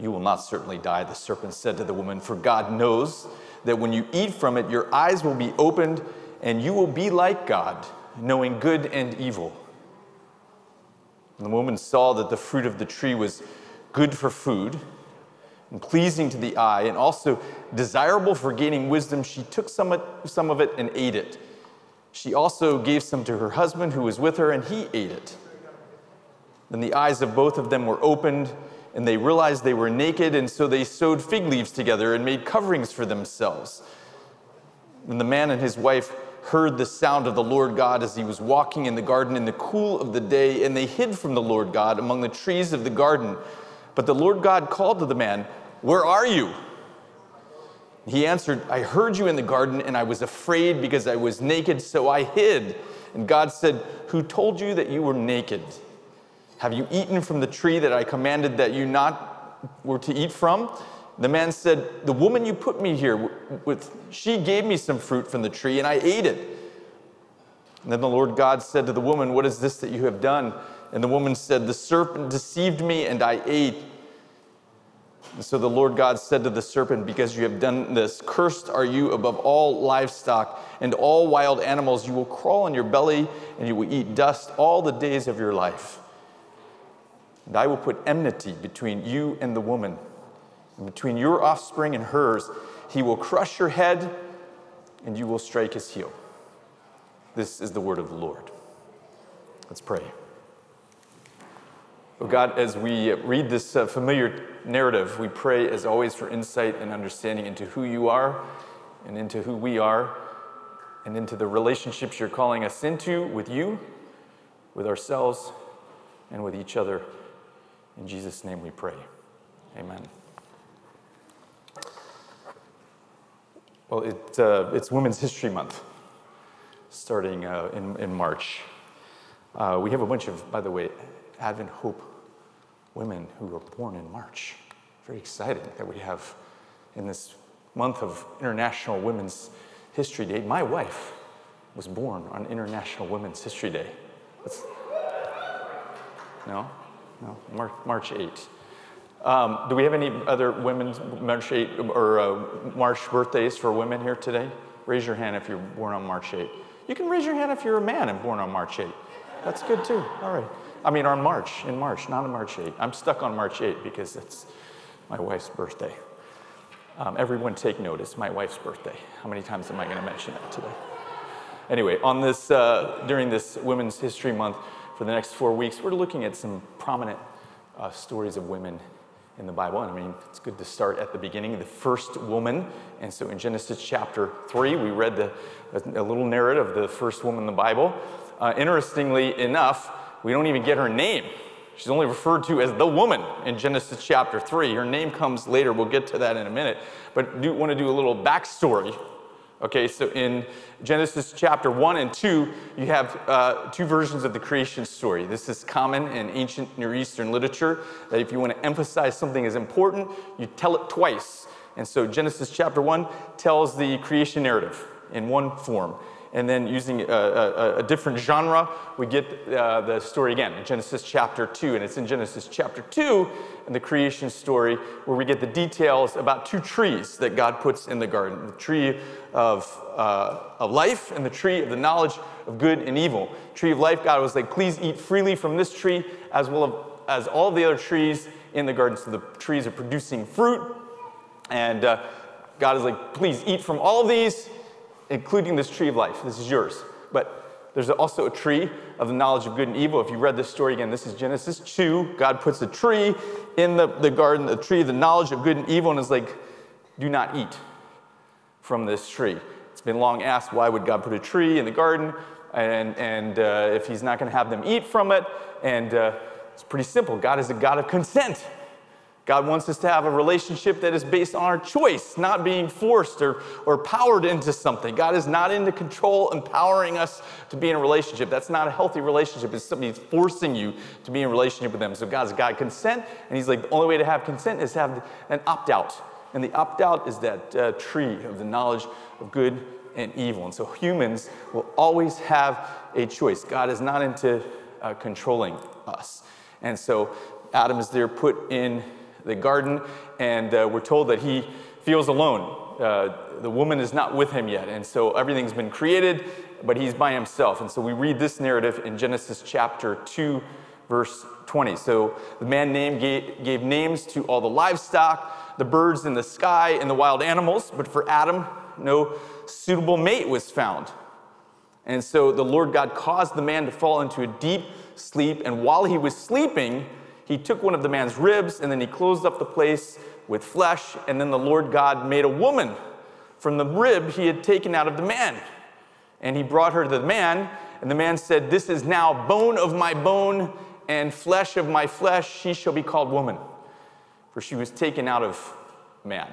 You will not certainly die, the serpent said to the woman, for God knows that when you eat from it, your eyes will be opened, and you will be like God, knowing good and evil. And the woman saw that the fruit of the tree was good for food and pleasing to the eye, and also desirable for gaining wisdom, she took some of, it and ate it. She also gave some to her husband who was with her, and he ate it. Then the eyes of both of them were opened, and they realized they were naked, and so they sewed fig leaves together and made coverings for themselves. And the man and his wife heard the sound of the Lord God as he was walking in the garden in the cool of the day, and they hid from the Lord God among the trees of the garden. But the Lord God called to the man, Where are you? He answered, I heard you in the garden, and I was afraid because I was naked, so I hid. And God said, Who told you that you were naked? Have you eaten from the tree that I commanded that you not were to eat from? The man said, The woman you put me here with, she gave me some fruit from the tree, and I ate it. And then the Lord God said to the woman, What is this that you have done? And the woman said, The serpent deceived me, and I ate. And so the Lord God said to the serpent, Because you have done this, cursed are you above all livestock and all wild animals. You will crawl on your belly, and you will eat dust all the days of your life. And I will put enmity between you and the woman, and between your offspring and hers. He will crush your head, and you will strike his heel. This is the word of the Lord. Let's pray. Oh God, as we read this uh, familiar narrative, we pray as always for insight and understanding into who you are and into who we are and into the relationships you're calling us into with you, with ourselves, and with each other. In Jesus' name we pray. Amen. Well, it, uh, it's Women's History Month, starting uh, in, in March. Uh, we have a bunch of, by the way, Advent Hope women who were born in March. Very exciting that we have in this month of International Women's History Day. My wife was born on International Women's History Day. That's, no? No, March, March 8. Um, do we have any other women's March 8 or uh, March birthdays for women here today? Raise your hand if you're born on March 8. You can raise your hand if you're a man and born on March 8. That's good too. All right. I mean, on March, in March, not on March 8. I'm stuck on March 8 because it's my wife's birthday. Um, everyone take notice, my wife's birthday. How many times am I going to mention that today? Anyway, on this, uh, during this Women's History Month, for the next four weeks, we're looking at some prominent uh, stories of women in the Bible. And I mean, it's good to start at the beginning, the first woman. And so in Genesis chapter 3, we read the, a, little narrative of the first woman in the Bible. Uh, interestingly enough, we don't even get her name. She's only referred to as the woman in Genesis chapter 3. Her name comes later. We'll get to that in a minute. But do want to do a little backstory. Okay, so in Genesis chapter 1 and 2, you have uh, two versions of the creation story. This is common in ancient Near Eastern literature that if you want to emphasize something as important, you tell it twice. And so Genesis chapter 1 tells the creation narrative in one form and then using a, a, a different genre, we get uh, the story again in Genesis chapter 2. And it's in Genesis chapter 2 in the creation story where we get the details about two trees that God puts in the garden the tree of, uh, of life and the tree of the knowledge of good and evil. Tree of life, God was like, please eat freely from this tree as well as all the other trees in the garden. So the trees are producing fruit. And uh, God is like, please eat from all of these including this tree of life. This is yours. But there's also a tree of the knowledge of good and evil. If you read this story again, this is Genesis 2. God puts a tree in the, the garden, the tree of the knowledge of good and evil, and is like, do not eat from this tree. It's been long asked why would God put a tree in the garden and, and uh, if he's not going to have them eat from it. And uh, it's pretty simple God is a God of consent. God wants us to have a relationship that is based on our choice, not being forced or, or powered into something. God is not into control, empowering us to be in a relationship. That's not a healthy relationship. It's somebody forcing you to be in a relationship with them. So God's got consent, and He's like, the only way to have consent is to have an opt out. And the opt out is that uh, tree of the knowledge of good and evil. And so humans will always have a choice. God is not into uh, controlling us. And so Adam is there put in the garden, and uh, we're told that he feels alone. Uh, the woman is not with him yet, and so everything's been created, but he's by himself. And so we read this narrative in Genesis chapter 2, verse 20. So the man name gave, gave names to all the livestock, the birds in the sky, and the wild animals, but for Adam, no suitable mate was found. And so the Lord God caused the man to fall into a deep sleep, and while he was sleeping, he took one of the man's ribs and then he closed up the place with flesh. And then the Lord God made a woman from the rib he had taken out of the man. And he brought her to the man. And the man said, This is now bone of my bone and flesh of my flesh. She shall be called woman, for she was taken out of man.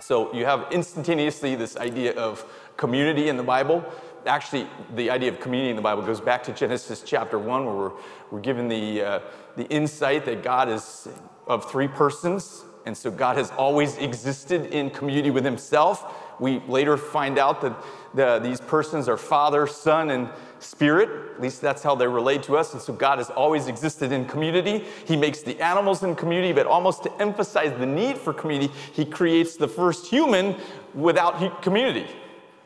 So you have instantaneously this idea of community in the Bible actually, the idea of community in the Bible goes back to Genesis chapter 1, where we're, we're given the, uh, the insight that God is of three persons. And so God has always existed in community with himself. We later find out that the, these persons are Father, Son, and Spirit. At least that's how they relate to us. And so God has always existed in community. He makes the animals in community, but almost to emphasize the need for community, He creates the first human without community,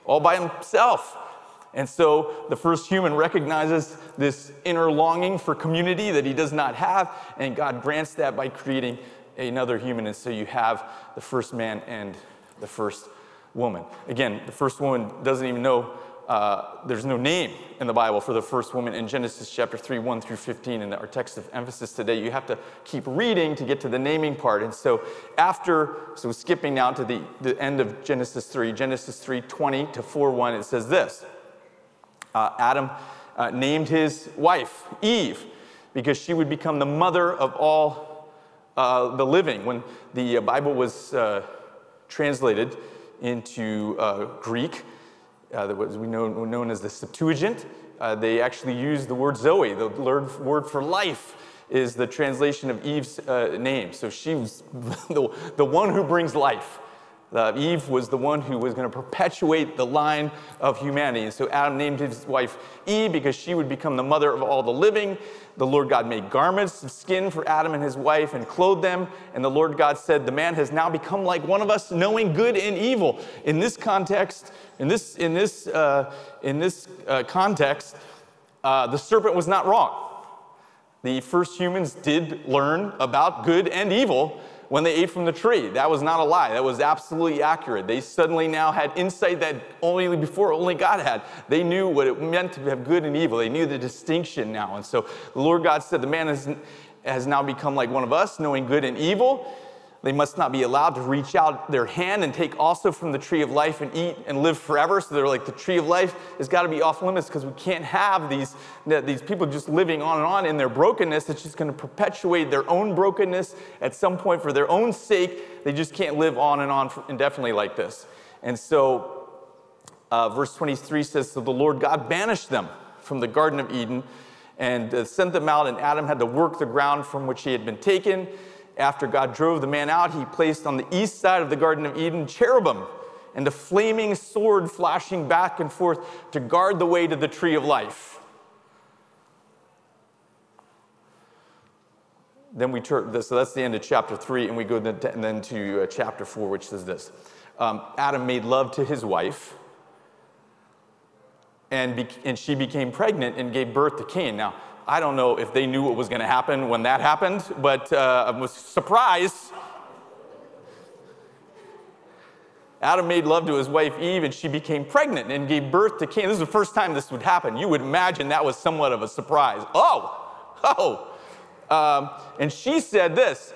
all by Himself. And so the first human recognizes this inner longing for community that he does not have, and God grants that by creating another human. And so you have the first man and the first woman. Again, the first woman doesn't even know, uh, there's no name in the Bible for the first woman in Genesis chapter 3, 1 through 15, in our text of emphasis today. You have to keep reading to get to the naming part. And so after, so skipping now to the, the end of Genesis 3, Genesis 3, 20 to 4, 1, it says this uh, Adam uh, named his wife Eve because she would become the mother of all uh, the living. When the uh, Bible was uh, translated into uh, Greek, that was we know, known as the Septuagint, they actually used the word Zoe, the word for life is the translation of Eve's name. So she was the, the one who brings life. Uh, Eve was the one who was going to perpetuate the line of humanity. And so Adam named his wife Eve because she would become the mother of all the living. The Lord God made garments of skin for Adam and his wife and clothed them. And the Lord God said, The man has now become like one of us, knowing good and evil. In this context, in this, in this, uh, in this uh, context, uh, the serpent was not wrong. The first humans did learn about good and evil when they ate from the tree. That was not a lie. That was absolutely accurate. They suddenly now had insight that only before only God had. They knew what it meant to have good and evil. They knew the distinction now. And so the Lord God said, The man has, has now become like one of us, knowing good and evil. They must not be allowed to reach out their hand and take also from the tree of life and eat and live forever. So they're like, the tree of life has got to be off limits because we can't have these, these people just living on and on in their brokenness. It's just going to perpetuate their own brokenness at some point for their own sake. They just can't live on and on indefinitely like this. And so, uh, verse 23 says, So the Lord God banished them from the Garden of Eden and uh, sent them out, and Adam had to work the ground from which he had been taken after God drove the man out, he placed on the east side of the Garden of Eden cherubim and a flaming sword flashing back and forth to guard the way to the tree of life. Then we turn this, so that's the end of chapter three, and we go then, to uh, chapter four, which says this um, Adam made love to his wife, and, be, and she became pregnant and gave birth to Cain. Now, I don't know if they knew what was going to happen when that happened, but uh, I was surprised. Adam made love to his wife Eve, and she became pregnant and gave birth to Cain. This is the first time this would happen. You would imagine that was somewhat of a surprise. Oh, oh. Um, and she said this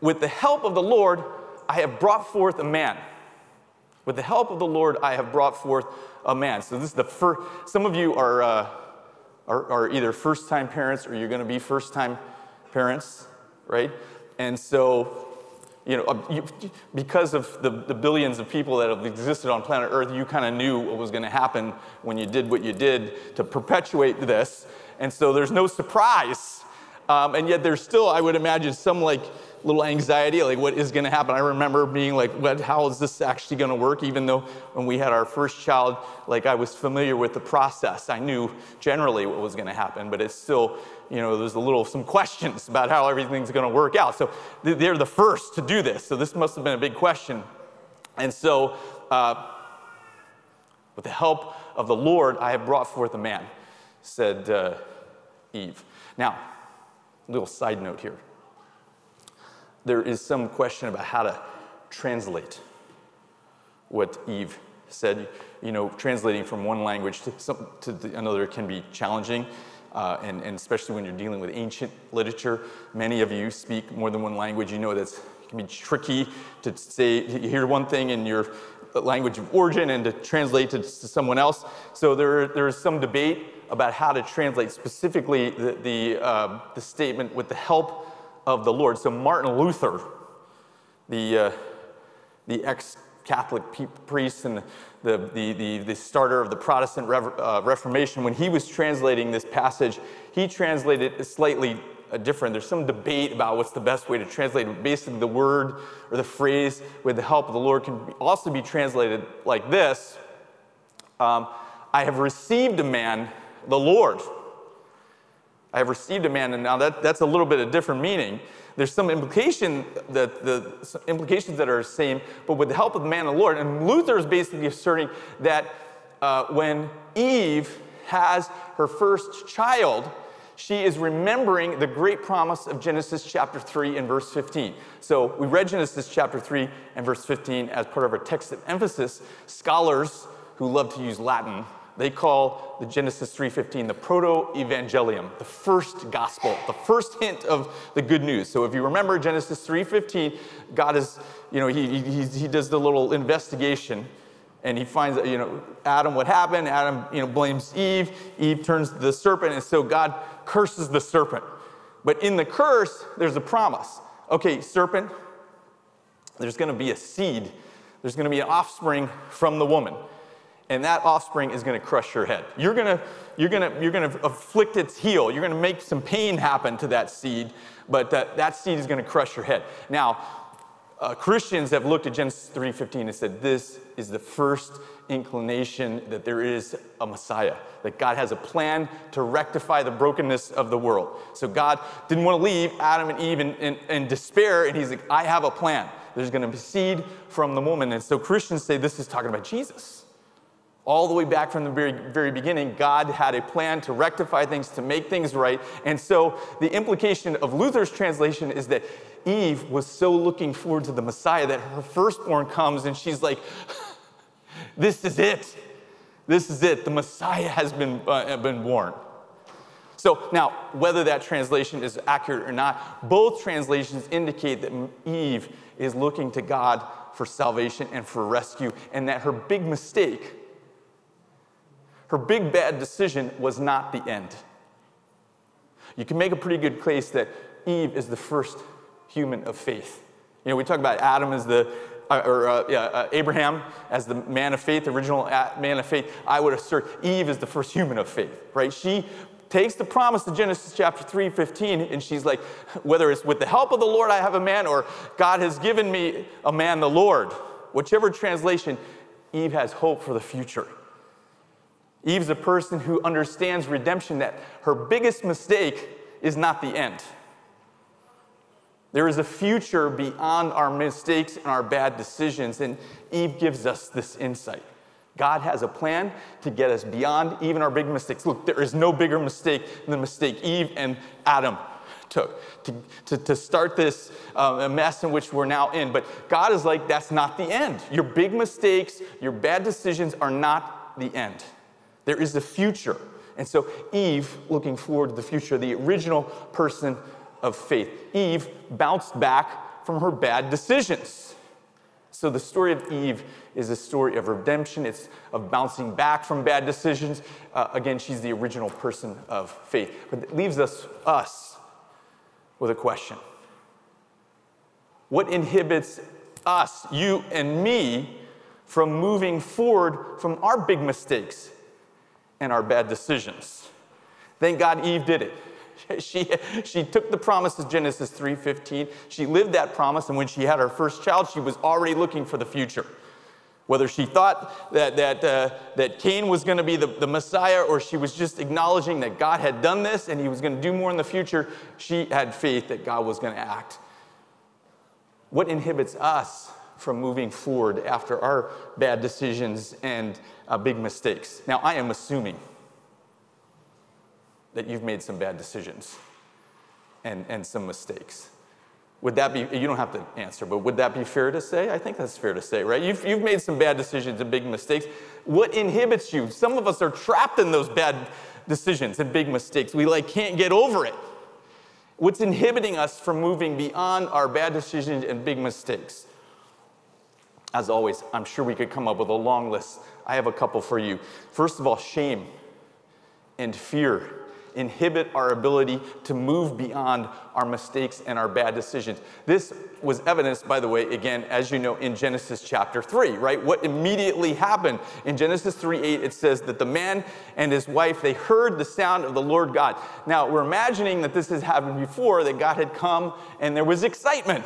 With the help of the Lord, I have brought forth a man. With the help of the Lord, I have brought forth a man. So this is the first, some of you are. Uh, are, are either first time parents or you're going to be first time parents, right? And so, you know, um, you, because of the, the billions of people that have existed on planet Earth, you kind of knew what was going to happen when you did what you did to perpetuate this. And so there's no surprise. Um, and yet there's still, I would imagine, some like little anxiety, like what is going to happen. I remember being like, what, how is this actually going to work? Even though when we had our first child, like I was familiar with the process. I knew generally what was going to happen, but it's still, you know, there's a little, some questions about how everything's going to work out. So they're the first to do this. So this must have been a big question. And so, uh, with the help of the Lord, I have brought forth a man, said uh, Eve. Now, little side note here there is some question about how to translate what Eve said. You know, translating from one language to, some, to the, another can be challenging, uh, and, and, especially when you're dealing with ancient literature. Many of you speak more than one language. You know that's it can be tricky to say you hear one thing in your language of origin and to translate it to someone else. So there, there is some debate about how to translate specifically the, the, uh, the statement with the help of the Lord. So Martin Luther, the, uh, the ex-Catholic priest and the, the, the, the, starter of the Protestant uh, Reformation, when he was translating this passage, he translated it slightly uh, different. There's some debate about what's the best way to translate. Basically, the word or the phrase with the help of the Lord can also be translated like this um, I have received a man, the Lord. I have received a man, and now that, that's a little bit of different meaning. There's some implication that the implications that are the same, but with the help of the man of the Lord. And Luther is basically asserting that uh, when Eve has her first child, she is remembering the great promise of Genesis chapter 3 and verse 15. So we read Genesis chapter 3 and verse 15 as part of our text of emphasis. Scholars who love to use Latin they call the Genesis 3:15 the proto-evangelium, the first gospel, the first hint of the good news. So if you remember Genesis 3:15, God is, you know, he, he, he does the little investigation and he finds, you know, Adam, what happened? Adam, you know, blames Eve. Eve turns to the serpent, and so God curses the serpent. But in the curse, there's a promise. Okay, serpent, there's going to be a seed. There's going to be an offspring from the woman and that offspring is going to crush your head. You're going to, you're going to, you're going to afflict its heel. You're going to make some pain happen to that seed, but that, that seed is going to crush your head. Now, uh, Christians have looked at Genesis 3:15 and said this is the first inclination that there is a Messiah, that God has a plan to rectify the brokenness of the world. So God didn't want to leave Adam and Eve in, in, in despair, and He's like, I have a plan. There's going to be seed from the woman. And so Christians say this is talking about Jesus. All the way back from the very, very beginning, God had a plan to rectify things, to make things right. And so the implication of Luther's translation is that Eve was so looking forward to the Messiah that her firstborn comes and she's like, This is it. This is it. The Messiah has been, uh, been born. So now, whether that translation is accurate or not, both translations indicate that Eve is looking to God for salvation and for rescue, and that her big mistake her big bad decision was not the end. You can make a pretty good case that Eve is the first human of faith. You know, we talk about Adam as the, uh, or uh, yeah, uh, Abraham as the man of faith, the original man of faith. I would assert Eve is the first human of faith, right? She takes the promise of Genesis chapter 3, 15, and she's like, whether it's with the help of the Lord I have a man, or God has given me a man, the Lord, whichever translation, Eve has hope for the future. Eve's a person who understands redemption, that her biggest mistake is not the end. There is a future beyond our mistakes and our bad decisions, and Eve gives us this insight. God has a plan to get us beyond even our big mistakes. Look, there is no bigger mistake than the mistake Eve and Adam took to, to, to start this uh, mess in which we're now in. But God is like, that's not the end. Your big mistakes, your bad decisions are not the end. There is a future. And so, Eve, looking forward to the future, the original person of faith, Eve bounced back from her bad decisions. So, the story of Eve is a story of redemption. It's of bouncing back from bad decisions. Uh, again, she's the original person of faith. But it leaves us, us with a question What inhibits us, you and me, from moving forward from our big mistakes and our bad decisions? Thank God Eve did it. She, she took the promise of Genesis 3:15. She lived that promise, and when she had her first child, she was already looking for the future. Whether she thought that, that, uh, that Cain was going to be the, the Messiah or she was just acknowledging that God had done this and he was going to do more in the future, she had faith that God was going to act. What inhibits us from moving forward after our bad decisions and uh, big mistakes? Now, I am assuming that you've made some bad decisions and, and some mistakes. Would that be, you don't have to answer, but would that be fair to say? I think that's fair to say, right? You've, you've made some bad decisions and big mistakes. What inhibits you? Some of us are trapped in those bad decisions and big mistakes. We like can't get over it. What's inhibiting us from moving beyond our bad decisions and big mistakes? As always, I'm sure we could come up with a long list. I have a couple for you. First of all, shame and fear inhibit our ability to move beyond our mistakes and our bad decisions. This was evidenced, by the way, again, as you know, in Genesis chapter 3, right? What immediately happened in Genesis 3 8, it says that the man and his wife, they heard the sound of the Lord God. Now, we're imagining that this has happened before, that God had come and there was excitement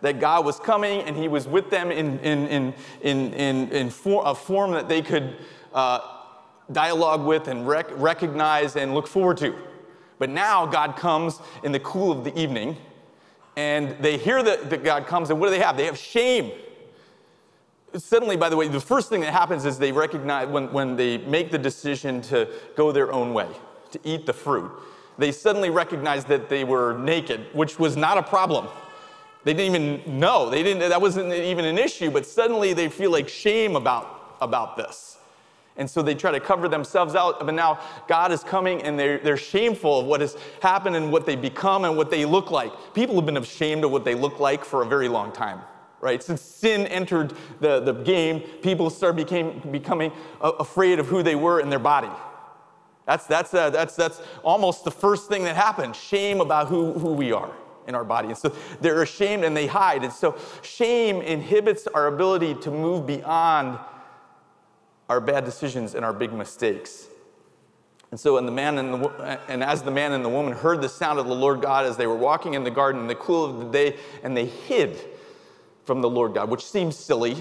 that God was coming and he was with them in, in, in, in, in, in for, a form that they could. Uh, dialogue with and rec- recognize and look forward to. But now God comes in the cool of the evening and they hear that, that God comes, and what do they have? They have shame. Suddenly, by the way, the first thing that happens is they recognize when, when they make the decision to go their own way, to eat the fruit, they suddenly recognize that they were naked, which was not a problem. They didn't even know. They didn't, that wasn't even an issue, but suddenly they feel like shame about, about this. And so they try to cover themselves out, but now God is coming and they're, they're shameful of what has happened and what they become and what they look like. People have been ashamed of what they look like for a very long time, right? Since sin entered the, the game, people start became, becoming afraid of who they were in their body. That's, that's, uh, that's, that's almost the first thing that happened shame about who, who we are in our body. And so they're ashamed and they hide. And so shame inhibits our ability to move beyond our bad decisions and our big mistakes. And so, and, the man and, the, and as the man and the woman heard the sound of the Lord God as they were walking in the garden in the cool of the day, and they hid from the Lord God, which seems silly,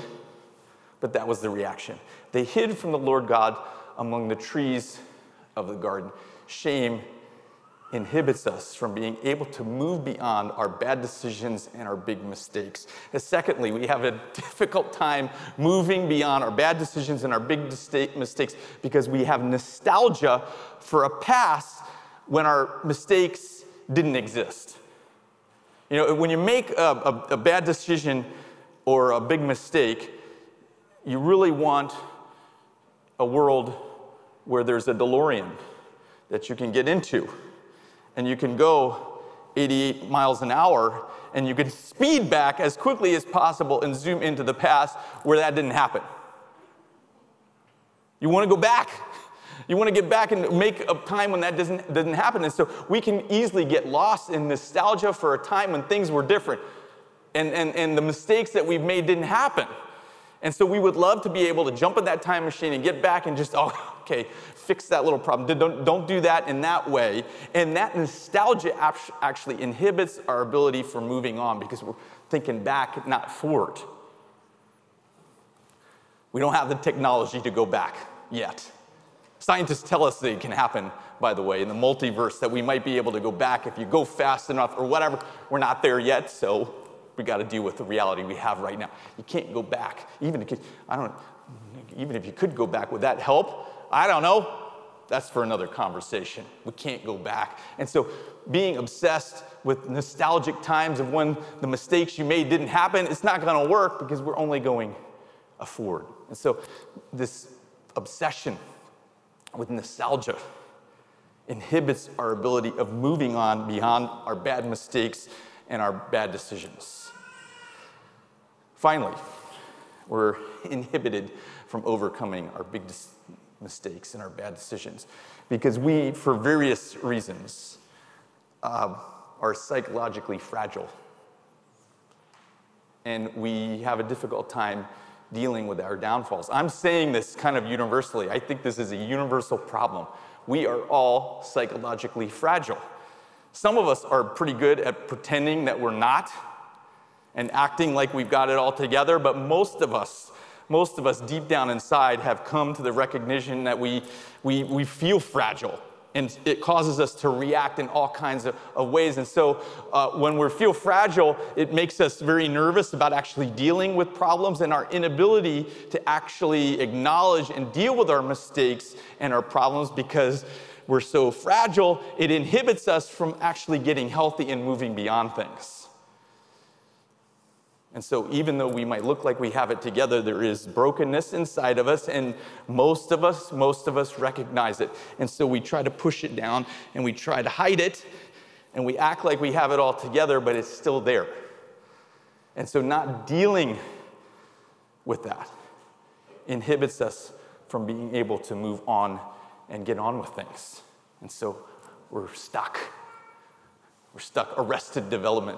but that was the reaction. They hid from the Lord God among the trees of the garden. Shame inhibits us from being able to move beyond our bad decisions and our big mistakes. And secondly, we have a difficult time moving beyond our bad decisions and our big mistakes because we have nostalgia for a past when our mistakes didn't exist. You know, when you make a, a, a bad decision or a big mistake, you really want a world where there's a DeLorean that you can get into and you can go 88 miles an hour and you can speed back as quickly as possible and zoom into the past where that didn't happen. You want to go back. You want to get back and make a time when that doesn't, doesn't happen. And so we can easily get lost in nostalgia for a time when things were different and, and, and the mistakes that we've made didn't happen. And so we would love to be able to jump in that time machine and get back and just, oh, okay, fix that little problem. Don't, don't do that in that way. And that nostalgia actually inhibits our ability for moving on because we're thinking back, not forward. We don't have the technology to go back yet. Scientists tell us that it can happen, by the way, in the multiverse, that we might be able to go back if you go fast enough or whatever. We're not there yet, so we got to deal with the reality we have right now. You can't go back. Even if, I don't, even if you could go back, would that help? I don't know. That's for another conversation. We can't go back. And so, being obsessed with nostalgic times of when the mistakes you made didn't happen, it's not going to work because we're only going forward. And so, this obsession with nostalgia inhibits our ability of moving on beyond our bad mistakes and our bad decisions. Finally, we're inhibited from overcoming our big mistakes and our bad decisions because we, for various reasons, uh, are psychologically fragile. and we have a difficult time dealing with our downfalls. I'm saying this kind of universally. I think this is a universal problem. We are all psychologically fragile. Some of us are pretty good at pretending that we're not and acting like we've got it all together, but most of us, most of us deep down inside have come to the recognition that we, we, we feel fragile and it causes us to react in all kinds of, of ways. And so, uh, when we feel fragile, it makes us very nervous about actually dealing with problems and our inability to actually acknowledge and deal with our mistakes and our problems because we're so fragile, it inhibits us from actually getting healthy and moving beyond things. And so, even though we might look like we have it together, there is brokenness inside of us, and most of us, most of us recognize it. And so, we try to push it down and we try to hide it, and we act like we have it all together, but it's still there. And so, not dealing with that inhibits us from being able to move on and get on with things. And so, we're stuck. We're stuck, arrested development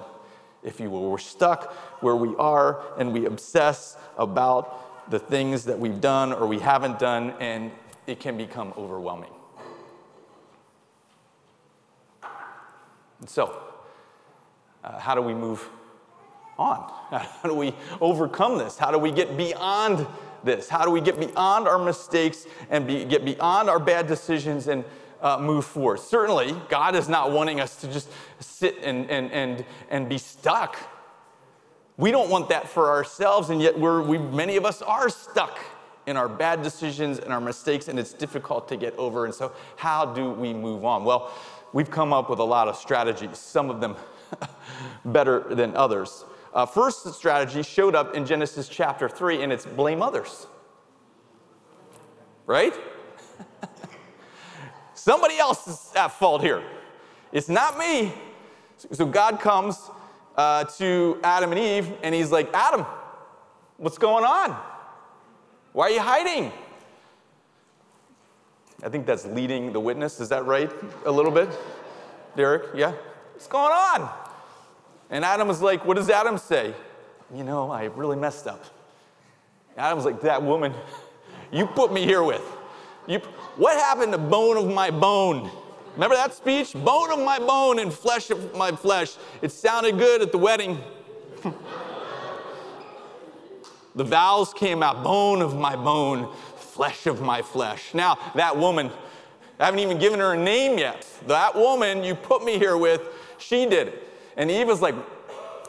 if you will. We're stuck where we are and we obsess about the things that we've done or we haven't done, and it can become overwhelming. And so, uh, how do we move on? How do we overcome this? How do we get beyond this? How do we get beyond our mistakes and be, get beyond our bad decisions and uh, move forward. Certainly, God is not wanting us to just sit and, and, and, and be stuck. We don't want that for ourselves, and yet we're, we, many of us are stuck in our bad decisions and our mistakes, and it's difficult to get over. And so, how do we move on? Well, we've come up with a lot of strategies, some of them better than others. Uh, first strategy showed up in Genesis chapter 3, and it's blame others. Right? Somebody else is at fault here. It's not me. So God comes uh, to Adam and Eve and he's like, Adam, what's going on? Why are you hiding? I think that's leading the witness. Is that right? A little bit? Derek? Yeah? What's going on? And Adam was like, What does Adam say? You know, I really messed up. Adam's like, That woman you put me here with. You, what happened to bone of my bone? Remember that speech? Bone of my bone and flesh of my flesh. It sounded good at the wedding. the vows came out bone of my bone, flesh of my flesh. Now, that woman, I haven't even given her a name yet. That woman you put me here with, she did it. And Eve was like,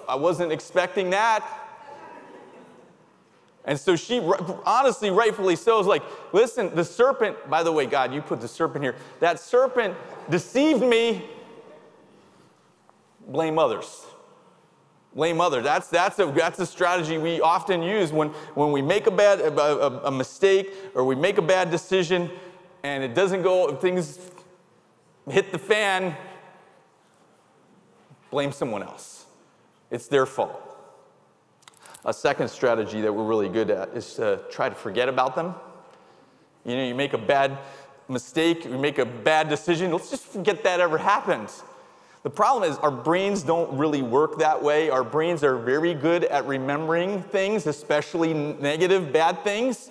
I wasn't expecting that. And so she, honestly, rightfully so, is like, listen, the serpent, by the way, God, you put the serpent here. That serpent deceived me. Blame others. Blame others. That's, that's, a, that's a strategy we often use when, when we make a bad a, a, a mistake or we make a bad decision and it doesn't go, things hit the fan. Blame someone else. It's their fault. A second strategy that we're really good at is to try to forget about them. You know, you make a bad mistake, you make a bad decision, let's just forget that ever happened. The problem is, our brains don't really work that way. Our brains are very good at remembering things, especially negative, bad things.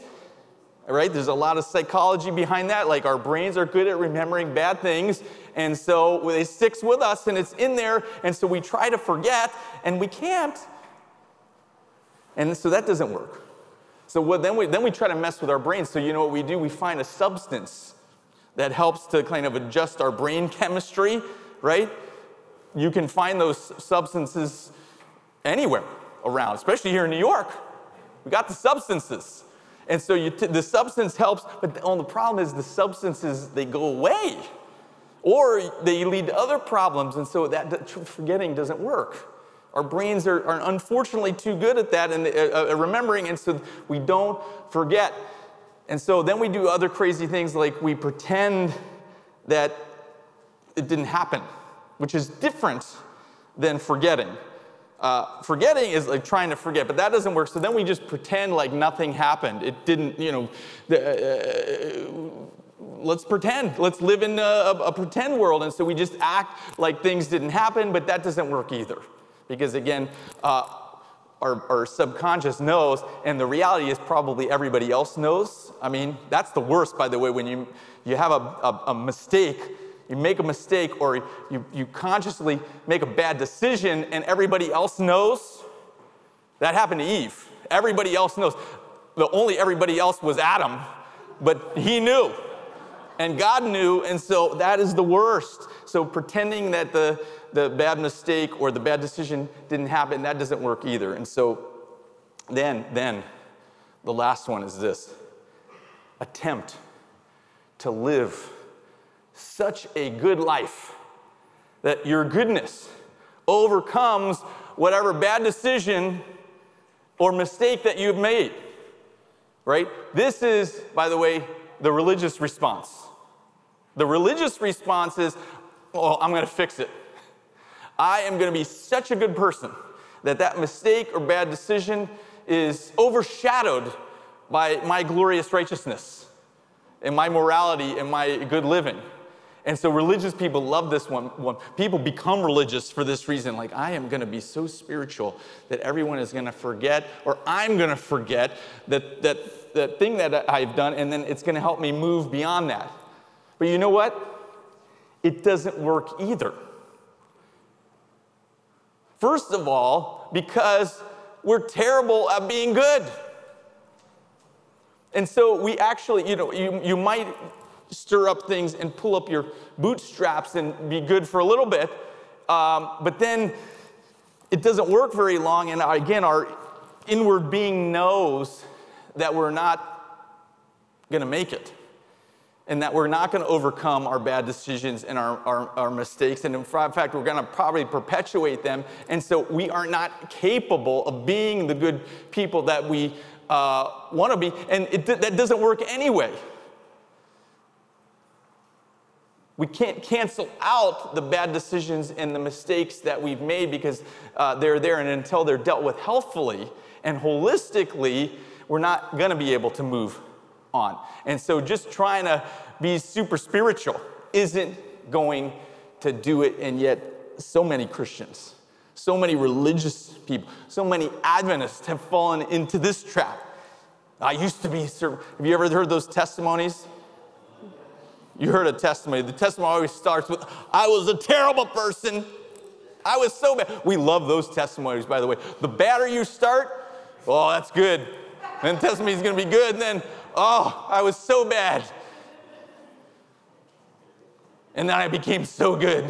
Right? There's a lot of psychology behind that. Like, our brains are good at remembering bad things. And so it sticks with us and it's in there. And so we try to forget and we can't. And so that doesn't work. So what, then, we, then we try to mess with our brains. So you know what we do? We find a substance that helps to kind of adjust our brain chemistry, right? You can find those substances anywhere around, especially here in New York. We got the substances. And so t- the substance helps, but the only problem is the substances, they go away. Or they lead to other problems, and so that, that forgetting doesn't work. Our brains are, are unfortunately too good at that and uh, uh, remembering, and so we don't forget. And so then we do other crazy things like we pretend that it didn't happen, which is different than forgetting. Uh, forgetting is like trying to forget, but that doesn't work. So then we just pretend like nothing happened. It didn't, you know. Uh, let's pretend. Let's live in a, a pretend world. And so we just act like things didn't happen, but that doesn't work either. Because again, uh, our, our subconscious knows, and the reality is probably everybody else knows. I mean, that's the worst, by the way, when you, you have a, a, a mistake, you make a mistake, or you, you consciously make a bad decision, and everybody else knows. That happened to Eve. Everybody else knows. The only everybody else was Adam, but he knew. And God knew, and so that is the worst. So pretending that the, the bad mistake or the bad decision didn't happen, that doesn't work either. And so then, then, the last one is this attempt to live such a good life that your goodness overcomes whatever bad decision or mistake that you've made. Right? This is, by the way, the religious response. The religious response is, oh, I'm going to fix it. I am going to be such a good person that that mistake or bad decision is overshadowed by my glorious righteousness and my morality and my good living. And so religious people love this one, one. People become religious for this reason. Like, I am going to be so spiritual that everyone is going to forget, or I'm going to forget that, that, that thing that I've done, and then it's going to help me move beyond that. But you know what? It doesn't work either. First of all, because we're terrible at being good. And so we actually, you know, you, you might stir up things and pull up your bootstraps and be good for a little bit, um, but then it doesn't work very long. And again, our inward being knows that we're not going to make it and that we're not going to overcome our bad decisions and our, our, our mistakes. And in fact, we're going to probably perpetuate them. And so we are not capable of being the good people that we uh, want to be. And it, that doesn't work anyway. We can't cancel out the bad decisions and the mistakes that we've made because uh, they're there, and until they're dealt with healthfully and holistically, we're not going to be able to move on. And so just trying to be super spiritual isn't going to do it. And yet, so many Christians, so many religious people, so many Adventists have fallen into this trap. I used to be, have you ever heard those testimonies? You heard a testimony. The testimony always starts with, I was a terrible person. I was so bad. We love those testimonies, by the way. The badder you start, oh, that's good. Then the testimony is going to be good. And then, Oh, I was so bad. And then I became so good.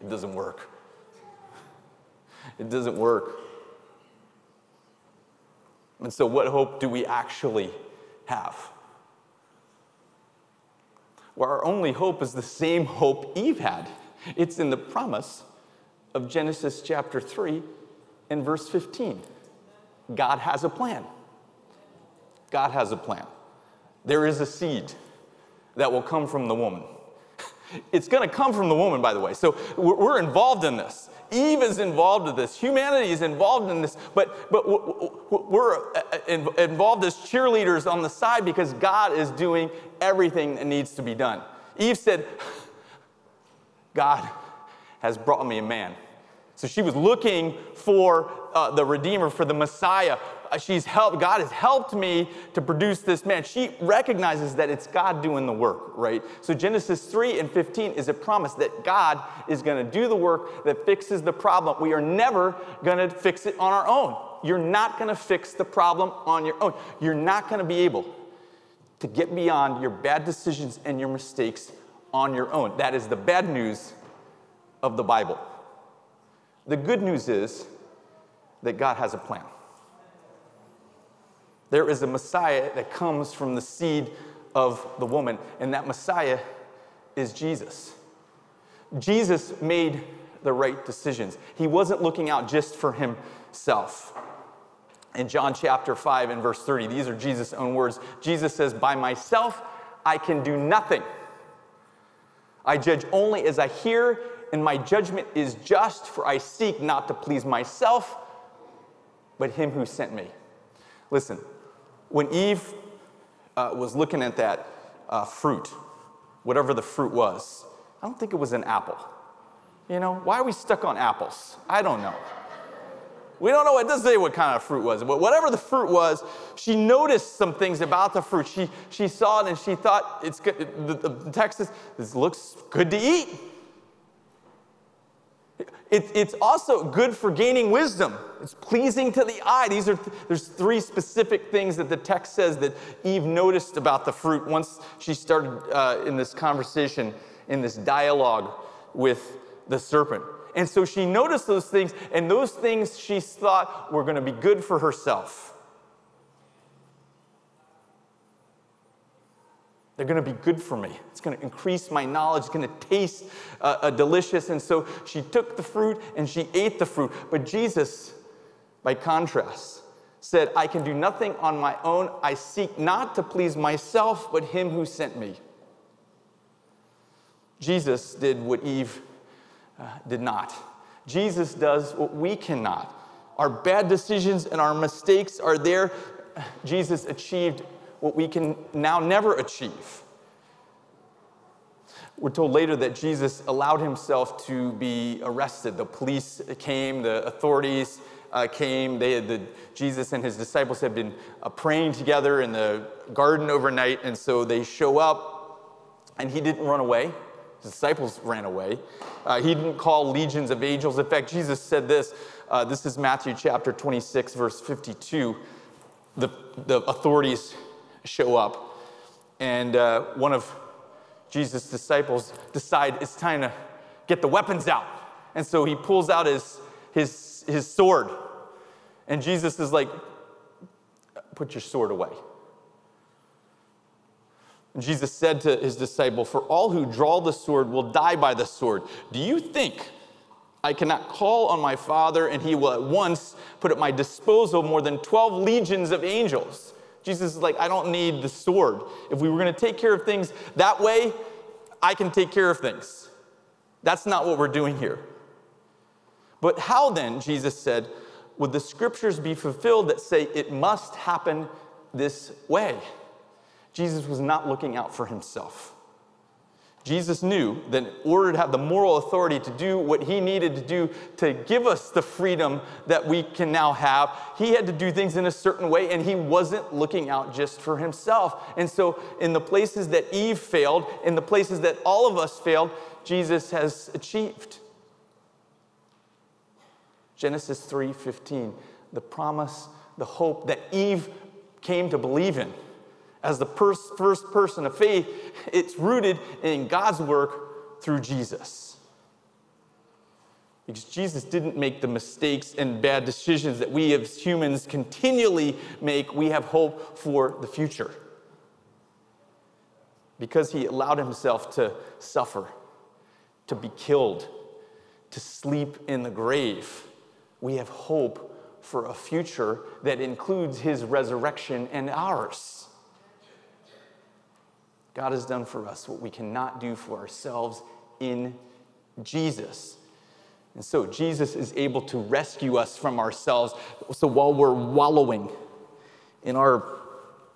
It doesn't work. It doesn't work. And so, what hope do we actually have? Well, our only hope is the same hope Eve had. It's in the promise of Genesis chapter 3, in verse 15. God has a plan. God has a plan. There is a seed that will come from the woman. It's going to come from the woman, by the way. So we're involved in this. Eve is involved in this. Humanity is involved in this. But, but we're uh, involved as cheerleaders on the side because God is doing everything that needs to be done. Eve said, God has brought me a man. So she was looking for uh, the Redeemer, for the Messiah. Uh, she's helped, God has helped me to produce this man. She recognizes that it's God doing the work, right? So Genesis 3 and 15 is a promise that God is going to do the work that fixes the problem. We are never going to fix it on our own. You're not going to fix the problem on your own. You're not going to be able to get beyond your bad decisions and your mistakes on your own. That is the bad news of the Bible. The good news is that God has a plan. There is a Messiah that comes from the seed of the woman, and that Messiah is Jesus. Jesus made the right decisions. He wasn't looking out just for himself. In John chapter 5 and verse 30, these are Jesus' own words. Jesus says, By myself I can do nothing. I judge only as I hear and my judgment is just, for I seek not to please myself, but him who sent me. Listen, when Eve uh, was looking at that uh, fruit, whatever the fruit was, I don't think it was an apple. You know, why are we stuck on apples? I don't know. We don't know, it doesn't say what kind of fruit was, but whatever the fruit was, she noticed some things about the fruit. She, she saw it and she thought, it's good. The, the text says, this looks good to eat. It, it's also good for gaining wisdom. It's pleasing to the eye. These are there's three specific things that the text says that Eve noticed about the fruit once she started uh, in this conversation, in this dialogue with the serpent. And so she noticed those things, and those things she thought were going to be good for herself. They're going to be good for me. It's going to increase my knowledge. It's going to taste uh, uh, delicious. And so she took the fruit and she ate the fruit. But Jesus, by contrast, said, I can do nothing on my own. I seek not to please myself, but him who sent me. Jesus did what Eve uh, did not. Jesus does what we cannot. Our bad decisions and our mistakes are there. Jesus achieved what we can now never achieve. We're told later that Jesus allowed himself to be arrested. The police came, the authorities uh, came. They had the, Jesus and his disciples had been uh, praying together in the garden overnight, and so they show up, and he didn't run away. His disciples ran away. Uh, he didn't call legions of angels. In fact, Jesus said this. Uh, this is Matthew chapter 26, verse 52. The, the authorities show up, and uh, one of Jesus' disciples decide it's time to get the weapons out. And so he pulls out his, his, his sword. And Jesus is like, Put your sword away. And Jesus said to his disciple, For all who draw the sword will die by the sword. Do you think I cannot call on my Father and he will at once put at my disposal more than 12 legions of angels? Jesus is like, I don't need the sword. If we were going to take care of things that way, I can take care of things. That's not what we're doing here. But how then, Jesus said, would the scriptures be fulfilled that say it must happen this way? Jesus was not looking out for himself. Jesus knew that in order to have the moral authority to do what he needed to do to give us the freedom that we can now have, he had to do things in a certain way, and he wasn't looking out just for himself. And so, in the places that Eve failed, in the places that all of us failed, Jesus has achieved. Genesis 3:15, the promise, the hope that Eve came to believe in as the first person of faith, it's rooted in God's work through Jesus. Because Jesus didn't make the mistakes and bad decisions that we as humans continually make, we have hope for the future. Because he allowed himself to suffer, to be killed, to sleep in the grave, we have hope for a future that includes his resurrection and ours. God has done for us what we cannot do for ourselves in Jesus. And so Jesus is able to rescue us from ourselves. So while we're wallowing in our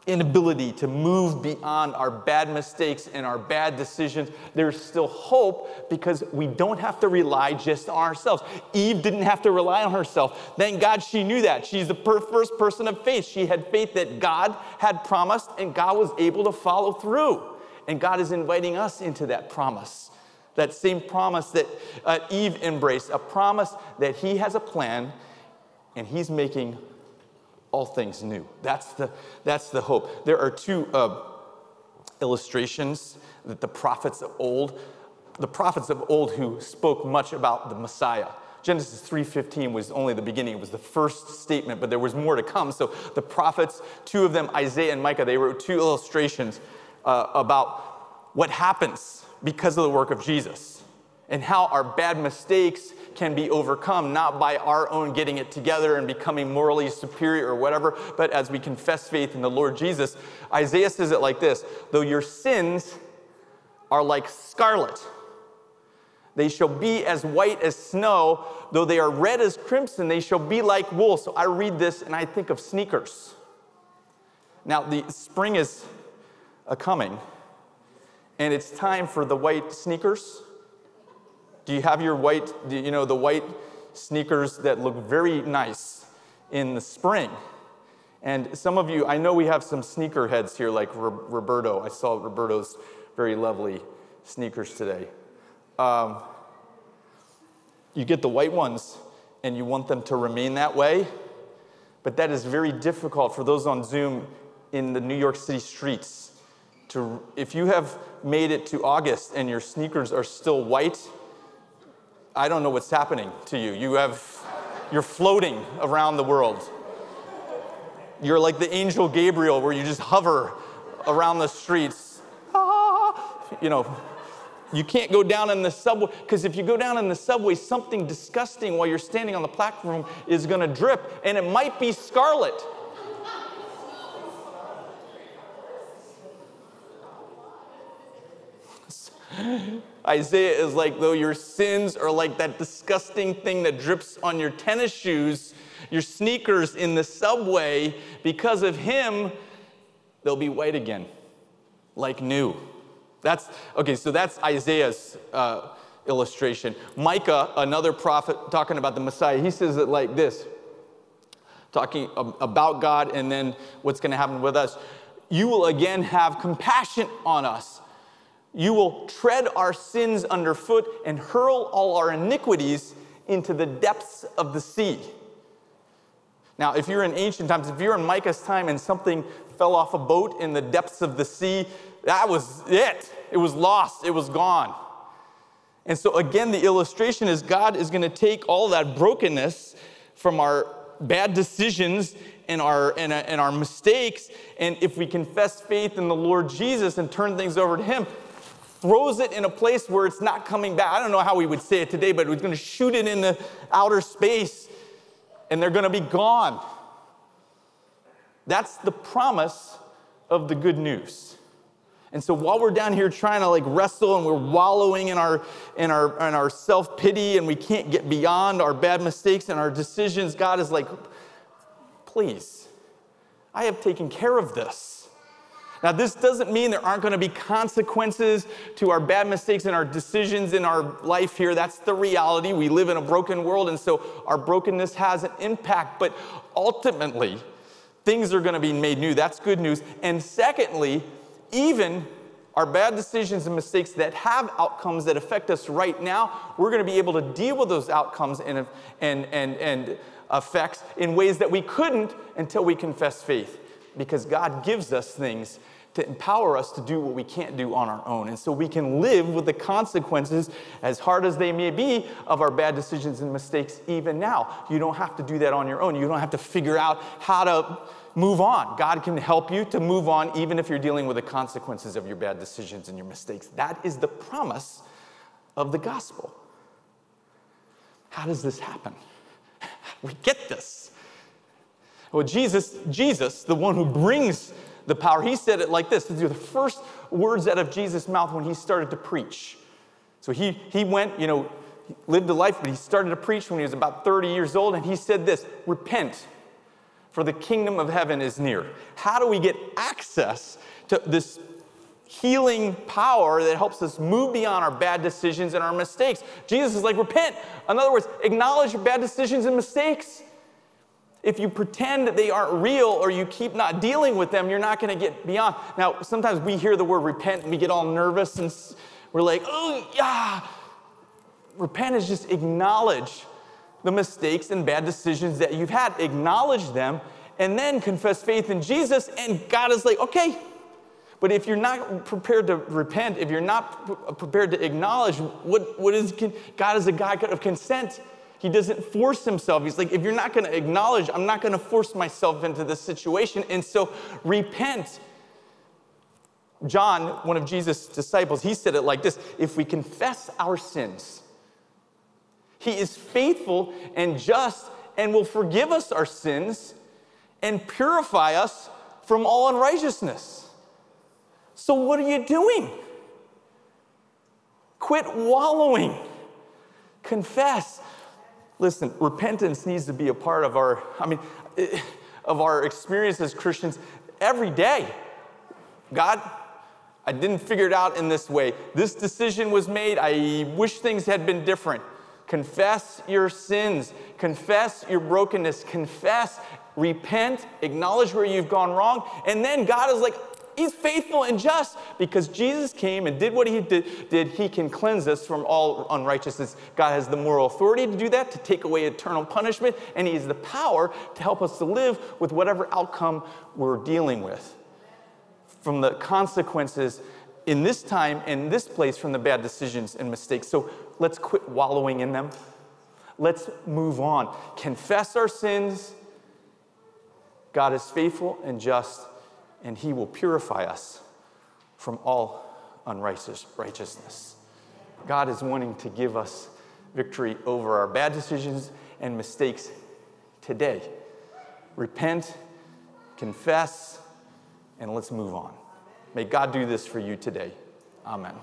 inability to move beyond our bad mistakes and our bad decisions, there's still hope because we don't have to rely just on ourselves. Eve didn't have to rely on herself. Thank God she knew that. She's the per- first person of faith. She had faith that God had promised and God was able to follow through. And God is inviting us into that promise. That same promise that uh, Eve embraced, a promise that He has a plan and He's making all things new. That's the, that's the hope. There are two uh, illustrations that the prophets of old, the prophets of old who spoke much about the Messiah. Genesis 3:15 was only the beginning. It was the first statement, but there was more to come. So the prophets, two of them, Isaiah and Micah, they wrote two illustrations uh, about what happens because of the work of Jesus and how our bad mistakes can be overcome, not by our own getting it together and becoming morally superior or whatever, but as we confess faith in the Lord Jesus. Isaiah says it like this Though your sins are like scarlet, they shall be as white as snow. Though they are red as crimson, they shall be like wool. So I read this and I think of sneakers. Now, the spring is a coming, and it's time for the white sneakers Do you have your white, you know, the white sneakers that look very nice in the spring? And some of you, I know we have some sneaker heads here, like Roberto. I saw Roberto's very lovely sneakers today. Um, you get the white ones and you want them to remain that way, but that is very difficult for those on Zoom in the New York City streets. To, if you have made it to August and your sneakers are still white, I don't know what's happening to you. You have, you're floating around the world. You're like the angel Gabriel, where you just hover around the streets. Ah, you know, you can't go down in the subway, because if you go down in the subway, something disgusting while you're standing on the platform is going to drip, and it might be scarlet. Isaiah is like, though your sins are like that disgusting thing that drips on your tennis shoes, your sneakers in the subway, because of him, they'll be white again, like new. That's, okay, so that's Isaiah's uh, illustration. Micah, another prophet talking about the Messiah, he says it like this talking about God and then what's going to happen with us. You will again have compassion on us you will tread our sins underfoot and hurl all our iniquities into the depths of the sea. Now, if you're in ancient times, if you're in Micah's time and something fell off a boat in the depths of the sea, that was it. It was lost, it was gone. And so, again, the illustration is God is going to take all that brokenness from our bad decisions and our, and, and our mistakes, and if we confess faith in the Lord Jesus and turn things over to Him, throws it in a place where it's not coming back. I don't know how we would say it today, but we're going to shoot it in the outer space and they're going to be gone. That's the promise of the good news. And so while we're down here trying to like wrestle and we're wallowing in our in our in our self-pity and we can't get beyond our bad mistakes and our decisions, God is like, please, I have taken care of this. Now, this doesn't mean there aren't going to be consequences to our bad mistakes and our decisions in our life here. That's the reality. We live in a broken world, and so our brokenness has an impact. But ultimately, things are going to be made new. That's good news. And secondly, even our bad decisions and mistakes that have outcomes that affect us right now, we're going to be able to deal with those outcomes and, and, and, and effects in ways that we couldn't until we confess faith because God gives us things to empower us to do what we can't do on our own. And so we can live with the consequences, as hard as they may be, of our bad decisions and mistakes even now. You don't have to do that on your own. You don't have to figure out how to move on. God can help you to move on even if you're dealing with the consequences of your bad decisions and your mistakes. That is the promise of the gospel. How does this happen? We get this. Well, Jesus, Jesus, the one who brings the power, he said it like this. These are the first words out of Jesus' mouth when he started to preach. So he, he went, you know, lived a life, but he started to preach when he was about 30 years old, and he said this Repent, for the kingdom of heaven is near. How do we get access to this healing power that helps us move beyond our bad decisions and our mistakes? Jesus is like, Repent. In other words, acknowledge your bad decisions and mistakes if you pretend that they aren't real or you keep not dealing with them, you're not going to get beyond. Now, sometimes we hear the word repent and we get all nervous and we're like, oh, yeah. Repent is just acknowledge the mistakes and bad decisions that you've had, acknowledge them, and then confess faith in Jesus. And God is like, okay. But if you're not prepared to repent, if you're not prepared to acknowledge what, what is God is a God of consent, he doesn't force himself. He's like, if you're not going to acknowledge, I'm not going to force myself into this situation. And so repent. John, one of Jesus' disciples, he said it like this If we confess our sins, he is faithful and just and will forgive us our sins and purify us from all unrighteousness. So, what are you doing? Quit wallowing. Confess. Listen, repentance needs to be a part of our, I mean, eh, of our experience as Christians every day. God, I didn't figure it out in this way. This decision was made. I wish things had been different. Confess your sins, confess your brokenness, confess, repent, acknowledge where you've gone wrong, and then God is like, He's faithful and just because Jesus came and did what he did, did, He can cleanse us from all unrighteousness. God has the moral authority to do that, to take away eternal punishment, and He has the power to help us to live with whatever outcome we're dealing with. From the consequences in this time, in this place, from the bad decisions and mistakes. So let's quit wallowing in them. Let's move on. Confess our sins. God is faithful and just and he will purify us from all unrighteousness. God is wanting to give us victory over our bad decisions and mistakes today. Repent, confess, and let's move on. May God do this for you today. Amen.